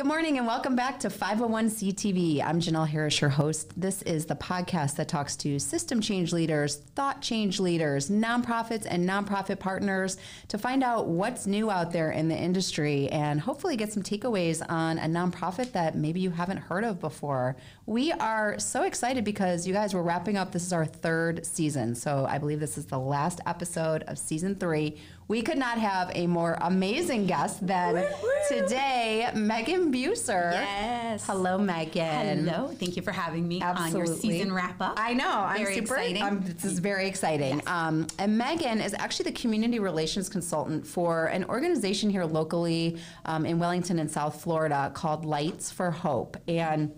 Good morning and welcome back to 501CTV. I'm Jenell Harris, your host. This is the podcast that talks to system change leaders, thought change leaders, nonprofits, and nonprofit partners to find out what's new out there in the industry and hopefully get some takeaways on a nonprofit that maybe you haven't heard of before. We are so excited because you guys, we're wrapping up. This is our third season. So I believe this is the last episode of season three we could not have a more amazing guest than today, Meghan Buser. Yes. Hello, Meghan. Hello. Thank you for having me Absolutely. on your season wrap up. I know. I'm very super exciting. I'm, this is very exciting. Yes. Um, and Meghan is actually the community relations consultant for an organization here locally um, in Wellington and South Florida called Lights for Hope. And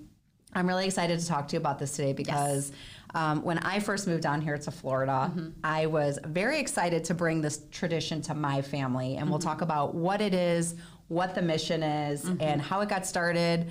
I'm really excited to talk to you about this today because. Yes um, when I first moved down here to Florida, mm-hmm. I was very excited to bring this tradition to my family. And mm-hmm. we'll talk about what it is, what the mission is, mm-hmm. and how it got started.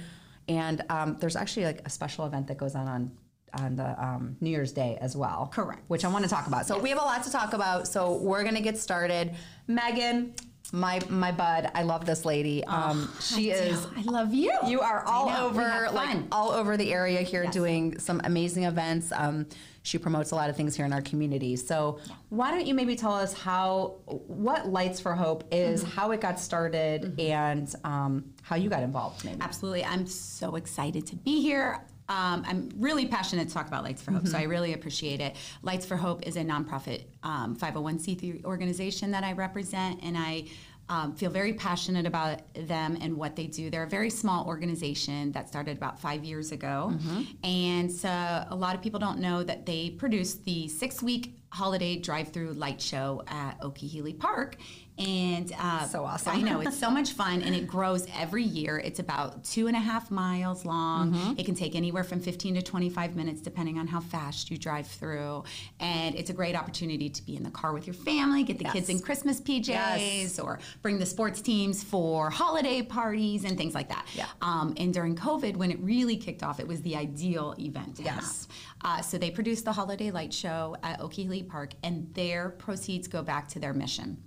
And um, there's actually like a special event that goes on on on the um, New Year's Day as well. Correct. Which I want to talk about. So yes. we have a lot to talk about. So we're going to get started. Meghan, my my bud. I love this lady. Oh, um, she I is. I love you. You are all over like all over the area here yes. doing some amazing events. Um, she promotes a lot of things here in our community. So yeah. why don't you maybe tell us how what Lights for Hope is, mm-hmm. how it got started, mm-hmm. and um, how you got involved? Maybe. Absolutely. I'm so excited to be here. Um, I'm really passionate to talk about Lights for Hope, mm-hmm. so I really appreciate it. Lights for Hope is a nonprofit um, 501c3 organization that I represent, and I um, feel very passionate about them and what they do. They're a very small organization that started about five years ago. Mm-hmm. And so a lot of people don't know that they produce the six week holiday drive through light show at Okeeheelee Park and uh, so awesome. I know it's so much fun, and it grows every year. It's about two and a half miles long. Mm-hmm. It can take anywhere from 15 to 25 minutes, depending on how fast you drive through. And it's a great opportunity to be in the car with your family, get the yes. kids in Christmas PJs, yes. or bring the sports teams for holiday parties and things like that. Yeah. Um, and during COVID, when it really kicked off, it was the ideal event yes. Uh, so they produced the Holiday Light Show at Okeeheelee Park, and their proceeds go back to their mission.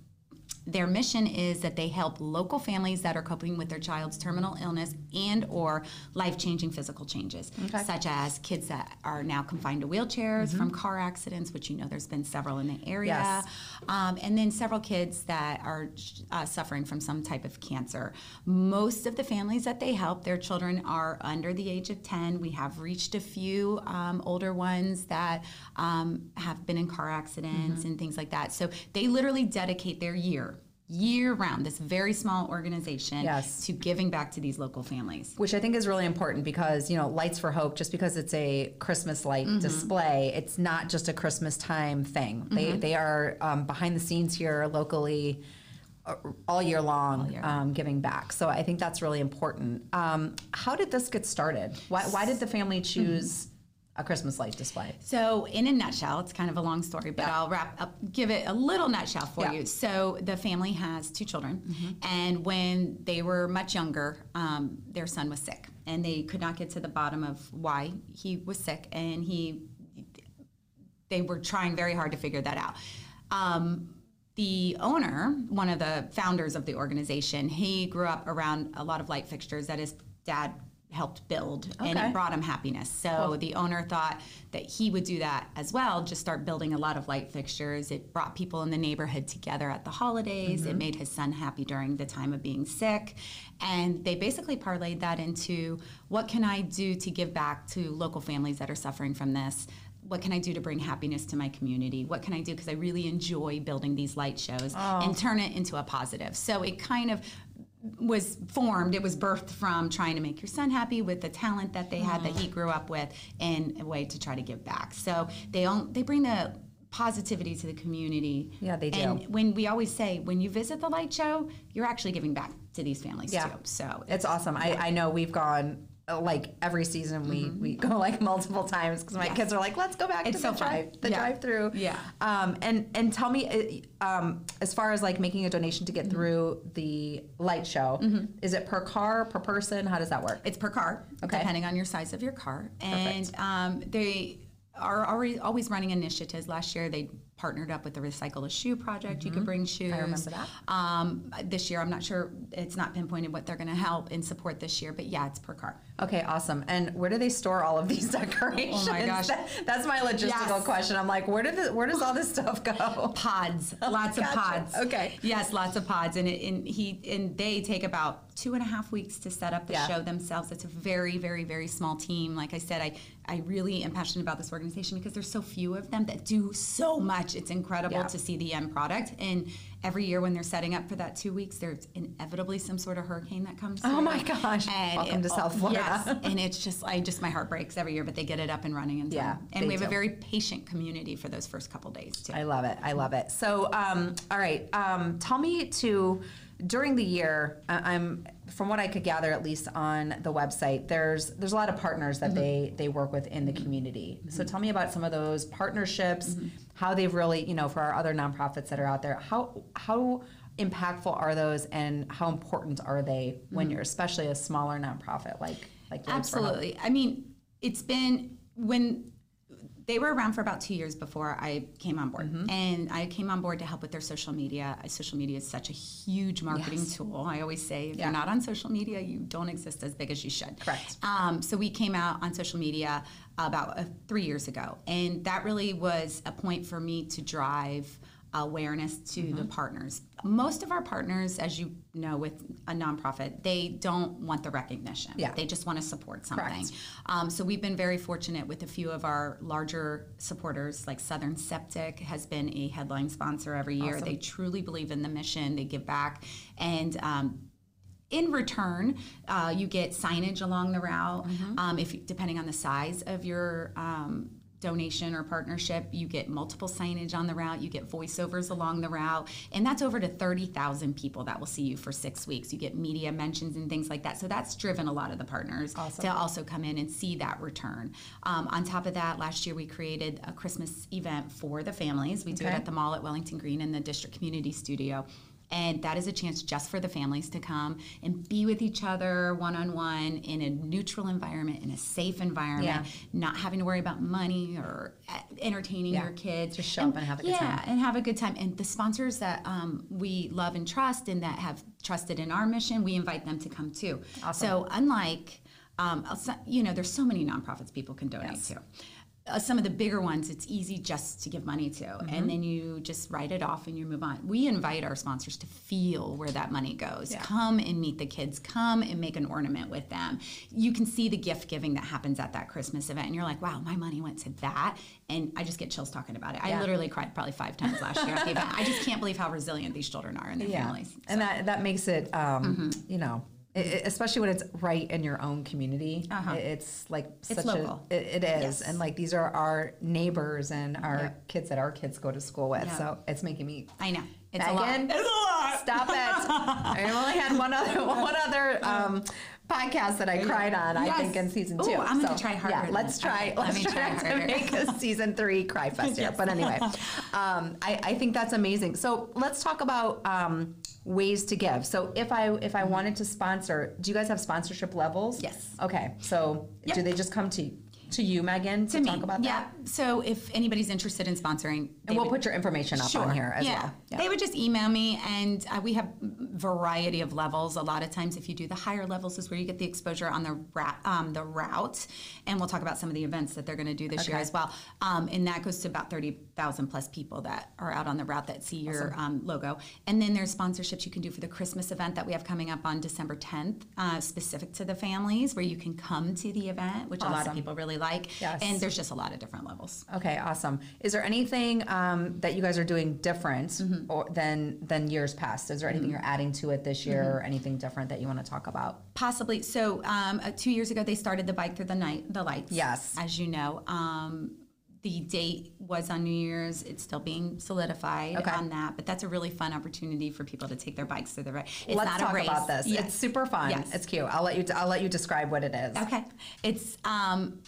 Their mission is that they help local families that are coping with their child's terminal illness and or life-changing physical changes, okay. such as kids that are now confined to wheelchairs mm-hmm. from car accidents, which you know there's been several in the area, yes. um, and then several kids that are uh, suffering from some type of cancer. Most of the families that they help, their children are under the age of 10. We have reached a few um, older ones that um, have been in car accidents mm-hmm. and things like that. So they literally dedicate their year year round this very small organization yes. to giving back to these local families which i think is really important because you know lights for hope just because it's a christmas light mm-hmm. display it's not just a christmas time thing mm-hmm. they, they are um, behind the scenes here locally uh, all year long all year. Um, giving back so i think that's really important um, how did this get started why, why did the family choose mm-hmm a Christmas light display? So, in a nutshell, it's kind of a long story, but yeah. I'll wrap up, give it a little nutshell for yeah. you. So, the family has two children, mm-hmm. and when they were much younger, um, their son was sick, and they could not get to the bottom of why he was sick, and he, they were trying very hard to figure that out. Um, the owner, one of the founders of the organization, he grew up around a lot of light fixtures that his dad helped build okay. and it brought him happiness. So cool. the owner thought that he would do that as well, just start building a lot of light fixtures. It brought people in the neighborhood together at the holidays. Mm-hmm. It made his son happy during the time of being sick. And they basically parlayed that into what can I do to give back to local families that are suffering from this? what can I do to bring happiness to my community? What can I do because I really enjoy building these light shows oh. and turn it into a positive. So it kind of was formed, it was birthed from trying to make your son happy with the talent that they had that he mm-hmm. grew up with in a way to try to give back. So they own, they bring the positivity to the community. Yeah, they do. And when we always say when you visit the light show, you're actually giving back to these families yeah. too. So it's, it's awesome. Yeah. I, I know we've gone like every season we, mm-hmm. we go like multiple times because my yes. kids are like let's go back it's to so the drive the yeah. drive through yeah um, and and tell me uh, um, as far as like making a donation to get mm-hmm. through the light show mm-hmm. is it per car per person how does that work it's per car okay depending on your size of your car and um, they are already always running initiatives last year they partnered up with the Recycle a Shoe Project. You could bring shoes. Mm-hmm. remember that. Um, this year, I'm not sure, it's not pinpointed what they're going to help and support this year, but yeah, it's per car. Okay, awesome. And where do they store all of these decorations? Oh my gosh. That- that's my logistical Yes. question. I'm like, where did the, where does all this stuff go? pods lots of pods Okay. yes lots of pods and, it, and he and they take about two and a half weeks to set up the Yeah. show themselves it's a very very very small team like i said i i really am passionate about this organization because there's so few of them that do so much it's incredible Yeah. to see the end product and every year when they're setting up for that two weeks there's inevitably some sort of hurricane that comes Oh through. my gosh. Welcome to South Florida. yes and it's just i just my heart breaks every year but they get it up and running in time Yeah, and we have do. a very patient community for those first couple days too I love it. I love it. So, um, all right, um, tell me to during the year. I'm from what I could gather, at least on the website. There's there's a lot of partners that they they work with in the community. So, tell me about some of those partnerships. How they've really, you know, for our other nonprofits that are out there. How how impactful are those, and how important are they when mm-hmm. you're especially a smaller nonprofit like like Lights for Hope? Absolutely. I mean, it's been when they were around for about two years before I came on board, Mm-hmm. and I came on board to help with their social media. Uh, Social media is such a huge marketing Yes. tool. I always say, if Yeah. you're not on social media, you don't exist as big as you should. Correct. Um, so we came out on social media about uh, three years ago, and that really was a point for me to drive awareness to Mm-hmm. the partners. Most of our partners, as you know, with a nonprofit, they don't want the recognition. Yeah. They just want to support something. Um, so we've been very fortunate with a few of our larger supporters, like Southern Septic has been a headline sponsor every year. They truly believe in the mission. They give back, and um, in return, uh, you get signage along the route. Um, if depending on the size of your um, donation or partnership, you get multiple signage on the route. You get voiceovers along the route, and that's over to thirty thousand people that will see you for six weeks. You get media mentions and things like that. So that's driven a lot of the partners to also come in and see that return. Um, on top of that, last year we created a Christmas event for the families. We do it at the mall at Wellington Green in the district community studio. And that is a chance just for the families to come and be with each other one on one in a neutral environment, in a safe environment, Yeah. not having to worry about money or uh, entertaining Yeah. your kids. Just show up and have a good yeah, time. and have a good time. And the sponsors that um, we love and trust and that have trusted in our mission, we invite them to come too. Awesome. So unlike, um, you know, there's so many nonprofits people can donate Yes. to. Uh, some of the bigger ones, it's easy just to give money to, Mm-hmm. and then you just write it off and you move on. We invite our sponsors to feel where that money goes. Yeah. Come and meet the kids. Come and make an ornament with them. You can see the gift giving that happens at that Christmas event, and you're like, "Wow, my money went to that." And I just get chills talking about it. Yeah. I literally cried probably five times last year at the event. I just can't believe how resilient these children are and their families. And that that makes it, um, you know, especially when it's right in your own community. Uh-huh. It's like It's such local. a it, it is, Yes. and like these are our neighbors and our Yep. kids that our kids go to school with. Yeah. So it's making me. I know it's Meghan, a lot. It's a lot. Stop it! I only had one other one other um, podcast that I cried on. I think in season Ooh, two. I'm gonna try harder Yeah, let's try. Okay, let let's me try, try to make a season three cry fest here. But anyway, um, I, I think that's amazing. So let's talk about um, ways to give. So if I if I wanted to sponsor, do you guys have sponsorship levels? Yes. Okay. So Yep. do they just come to to you, Meghan, to, to talk about yeah. that? Yeah. So if anybody's interested in sponsoring, And we'll would- put your information up on here as yeah. well. They would just email me, and uh, we have variety of levels. A lot of times, if you do the higher levels, is where you get the exposure on the ra- um, the route, and we'll talk about some of the events that they're going to do this year as well. Um, and that goes to about thirty thousand plus people that are out on the route that see your um, logo. And then there's sponsorships you can do for the Christmas event that we have coming up on December tenth, uh, specific to the families, where you can come to the event, which a lot of people really like. Yes. And there's just a lot of different levels. Okay, awesome. Is there anything um, that you guys are doing different Mm-hmm. or than than years past? Is there anything you're adding to it this year, or anything different that you want to talk about? Possibly. So, um, uh, two years ago, they started the bike through the night, the lights. Yes. As you know, um, the date was on New Year's. It's still being solidified Okay. on that, but that's a really fun opportunity for people to take their bikes through the right. It's Let's not talk a race. about this. Yes. It's super fun. Yes. It's cute. I'll let you. I'll let you describe what it is. Okay. It's um,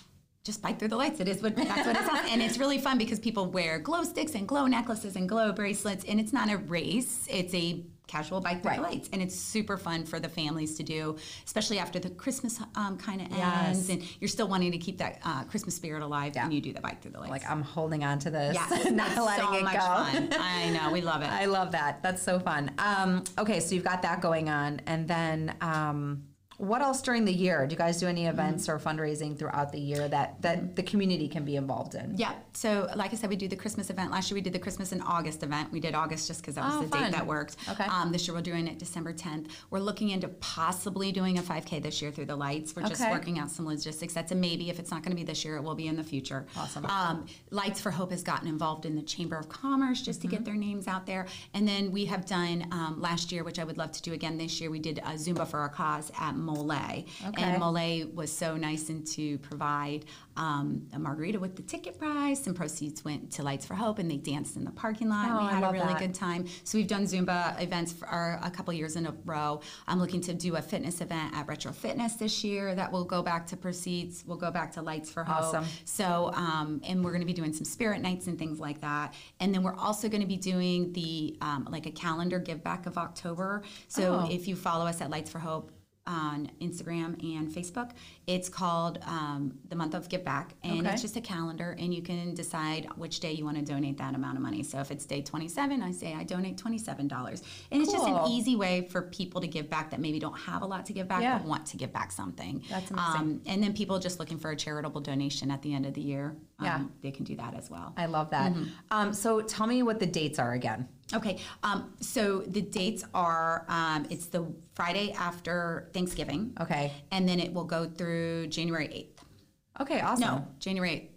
just bike through the lights. It is what that's what it's and it's really fun because people wear glow sticks and glow necklaces and glow bracelets, and it's not a race. It's a casual bike through Right. the lights, and it's super fun for the families to do, especially after the Christmas um, kind of Yes. ends, and you're still wanting to keep that uh, Christmas spirit alive, Yeah. and you do the bike through the lights. Like I'm holding on to this, yeah, not letting so it much go. fun. I know, we love it. I love that. That's so fun. Um, okay, so you've got that going on, and then um, what else during the year? Do you guys do any events or fundraising throughout the year that that the community can be involved in? Yeah. So, like I said, we do the Christmas event. Last year we did the Christmas in August event. We did August just because that was Oh, the fun. date that worked. Okay. Um, this year we're doing it December 10th. We're looking into possibly doing a 5K this year through the lights. We're just Okay. working out some logistics. That's a maybe. If it's not going to be this year, it will be in the future. Awesome. Um, Lights for Hope has gotten involved in the Chamber of Commerce just to get their names out there. And then we have done um, last year, which I would love to do again this year, we did a Zumba for our Cause at Mole. Okay. And Mole was so nice and to provide um, a margarita with the ticket price. Some proceeds went to Lights for Hope, and they danced in the parking lot. Oh, we had a really that. good time. So we've done Zumba events for our, a couple years in a row. I'm looking to do a fitness event at Retro Fitness this year that will go back to proceeds. We'll go back to Lights for Hope. Awesome. So, um, and we're going to be doing some spirit nights and things like that. And then we're also going to be doing the um, like a calendar give back of October. So Oh. if you follow us at Lights for Hope on Instagram and Facebook, it's called um, the month of Give Back, and Okay. it's just a calendar, and you can decide which day you want to donate that amount of money. So if it's day 27, I say I donate $27, and it's just an easy way for people to give back that maybe don't have a lot to give back Yeah. but want to give back something. That's amazing. Um, and then people just looking for a charitable donation at the end of the year, um, Yeah. they can do that as well. I love that. Mm-hmm. Um, so tell me what the dates are again. Okay, um, so the dates are um, it's the Friday after Thanksgiving. Okay. And then it will go through January 8th. Okay. Awesome. No, January 8th.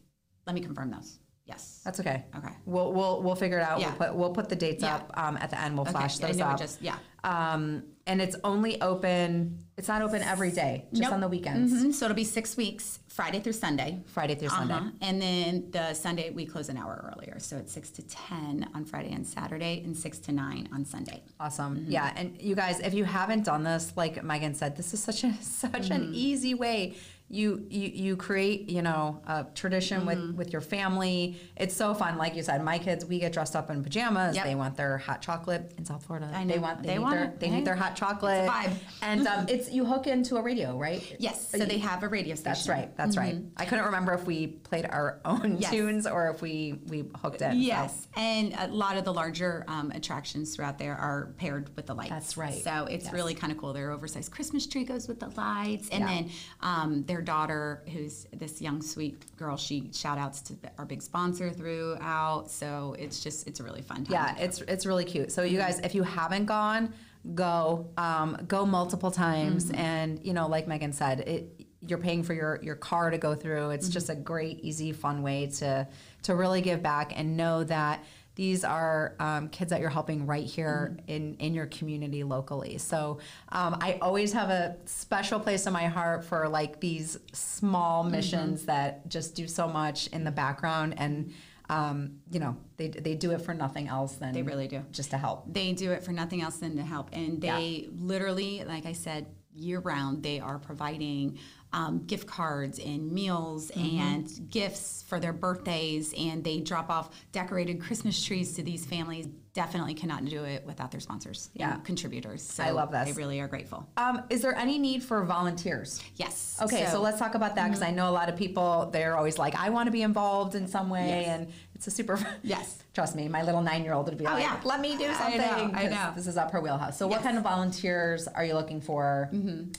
Let me confirm those. Yes. That's okay. Okay. We'll we'll we'll figure it out. Yeah. We'll put we'll put the dates Yeah. up um, at the end. We'll flash I those up. just yeah. um, and it's only open. It's not open every day. Just Nope. on the weekends. Mhm, So it'll be six weeks, Friday through Sunday. Friday through Sunday. Uh-huh. And then the Sunday we close an hour earlier, so it's six to ten on Friday and Saturday, and six to nine on Sunday. Awesome. Mm-hmm. Yeah, and you guys, if you haven't done this, like Meghan said, this is such a such Mm-hmm. an easy way. You you you create, you know, a tradition Mm-hmm. with with your family. It's so fun. Like you said, my kids, we get dressed up in pajamas. Yep. They want their hot chocolate in South Florida. I They want they, They need want their it. they need their hot chocolate. vibe. And um, it's you hook into a radio, right? Yes. So they have a radio station. That's right. That's right. I couldn't remember if we played our own Mm-hmm. Yes. tunes or if we we hooked it. so. Yes, and a lot of the larger um, attractions throughout there are paired with the lights. That's right. So it's Yes. really kind of cool. Their oversized Christmas tree goes with the lights, and Yeah. then um, their daughter, who's this young sweet girl, she shout outs to our big sponsor throughout. So it's just it's a really fun time. Yeah, it's it's really cute. So you guys, if you haven't gone, go um, go multiple times, Mm-hmm. and you know, like Meghan said, it you're paying for your your car to go through. It's just a Mm-hmm. great, easy, fun way to to really give back and know that. These are um, kids that you're helping right here Mm-hmm. in, in your community locally. So um, I always have a special place in my heart for like these small Mm-hmm. missions that just do so much in the background and um, you know they, they do it for nothing else than They really do. just to help. they do it for nothing else than to help. And they literally, like I said, year round, they are providing um, gift cards and meals Mm-hmm. and gifts for their birthdays. And they drop off decorated Christmas trees to these families. Definitely cannot do it without their sponsors Yeah. and contributors. So I love this. They really are grateful. Um, is there any need for volunteers? Yes. Okay, so, let's talk about that because I know a lot of people they're always like, I want to be involved in some way, Yes. and it's a super. Yes. Trust me, my little nine-year-old would be like, Oh yeah. "Let me do I something." know, I know. This is up her wheelhouse. So, what kind of volunteers are you looking for,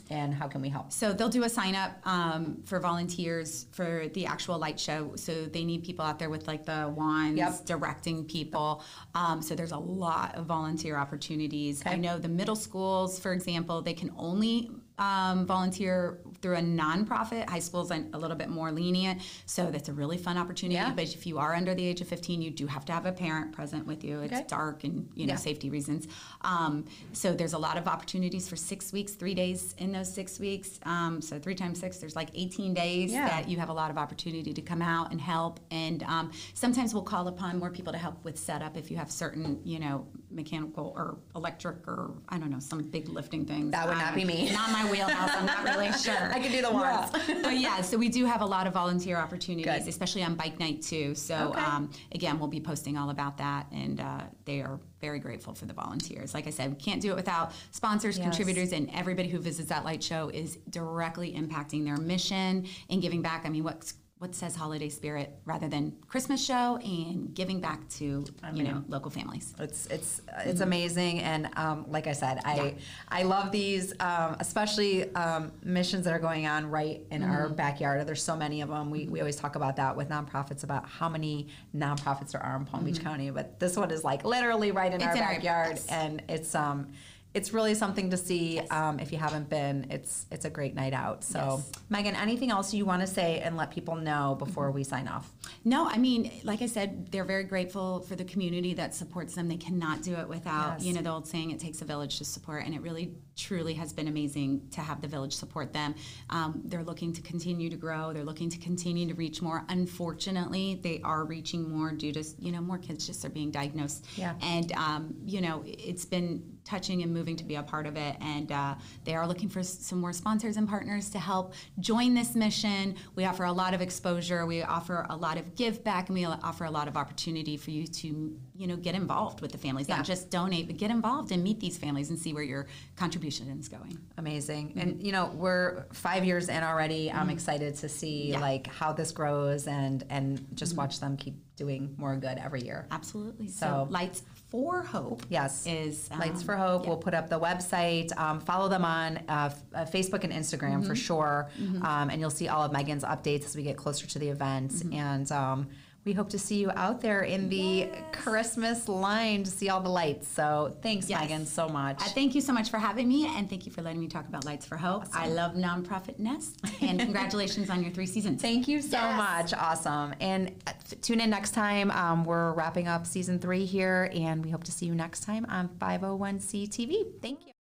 and how can we help? So they'll do a sign up um, for volunteers for the actual light show. So they need people out there with like the wands, Yep. directing people. Um, so there's a lot of volunteer opportunities. I know the middle schools, for example, they can only um, volunteer through a nonprofit. High school's a a little bit more lenient, so that's a really fun opportunity. Yeah. But if you are under the age of 15, you do have to have a parent present with you. It's Okay. dark and you know Yeah. safety reasons. Um, so there's a lot of opportunities for six weeks, three days in those six weeks. Um, so three times six, there's like 18 days Yeah. that you have a lot of opportunity to come out and help. And um, sometimes we'll call upon more people to help with setup if you have certain, you know, mechanical or electric or I don't know, some big lifting things. That would not Um, be me. Not my wheelhouse. I'm not really sure. I can do the ones. Yeah. but yeah, so we do have a lot of volunteer opportunities, Good. especially on bike night too. So Okay. um, again, we'll be posting all about that, and uh, they are very grateful for the volunteers. Like I said, we can't do it without sponsors, Yes. contributors, and everybody who visits that light show is directly impacting their mission and giving back. I mean, what's what says holiday spirit rather than Christmas show and giving back to you know local families. It's it's it's amazing, and um, like I said, I I love these, um, especially um, missions that are going on right in our backyard. There's so many of them. We, we always talk about that with nonprofits about how many nonprofits there are in Palm Beach County, but this one is like literally right in It's our in our- backyard, yes. and it's um. It's really something to see. Um, if you haven't been, it's it's a great night out. So, Yes. Meghan, anything else you want to say and let people know before we sign off? No, I mean, like I said, they're very grateful for the community that supports them. They cannot do it without, Yes. you know, the old saying, it takes a village to support. And it really, truly has been amazing to have the village support them. Um, they're looking to continue to grow. They're looking to continue to reach more. Unfortunately, they are reaching more due to, you know, more kids just are being diagnosed. Yeah. And, um, you know, it's been touching and moving to be a part of it. And uh, they are looking for some more sponsors and partners to help join this mission. We offer a lot of exposure. We offer a lot of give back, and we offer a lot of opportunity for you to, you know, get involved with the families. Yeah. Not just donate, but get involved and meet these families and see where your contribution is going. Amazing. And you know, we're 5 years in already. I'm excited to see Yeah. like how this grows and and just watch them keep doing more good every year. Absolutely. So, So- Lights for Hope. Yes. Is Lights um, for Hope. yeah. We'll put up the website. Um, follow them on uh, uh, Facebook and Instagram for sure. Um, and you'll see all of Meghan's updates as we get closer to the event. And um, we hope to see you out there in the Christmas line to see all the lights. So thanks, Yes. Meghan, so much. Uh, thank you so much for having me, and thank you for letting me talk about Lights for Hope. I love Nonprofit Nest, and congratulations on your three seasons. Thank you so Yes. much. Awesome. And uh, tune in next time. Um, we're wrapping up season three here, and we hope to see you next time on 501c TV. Thank you.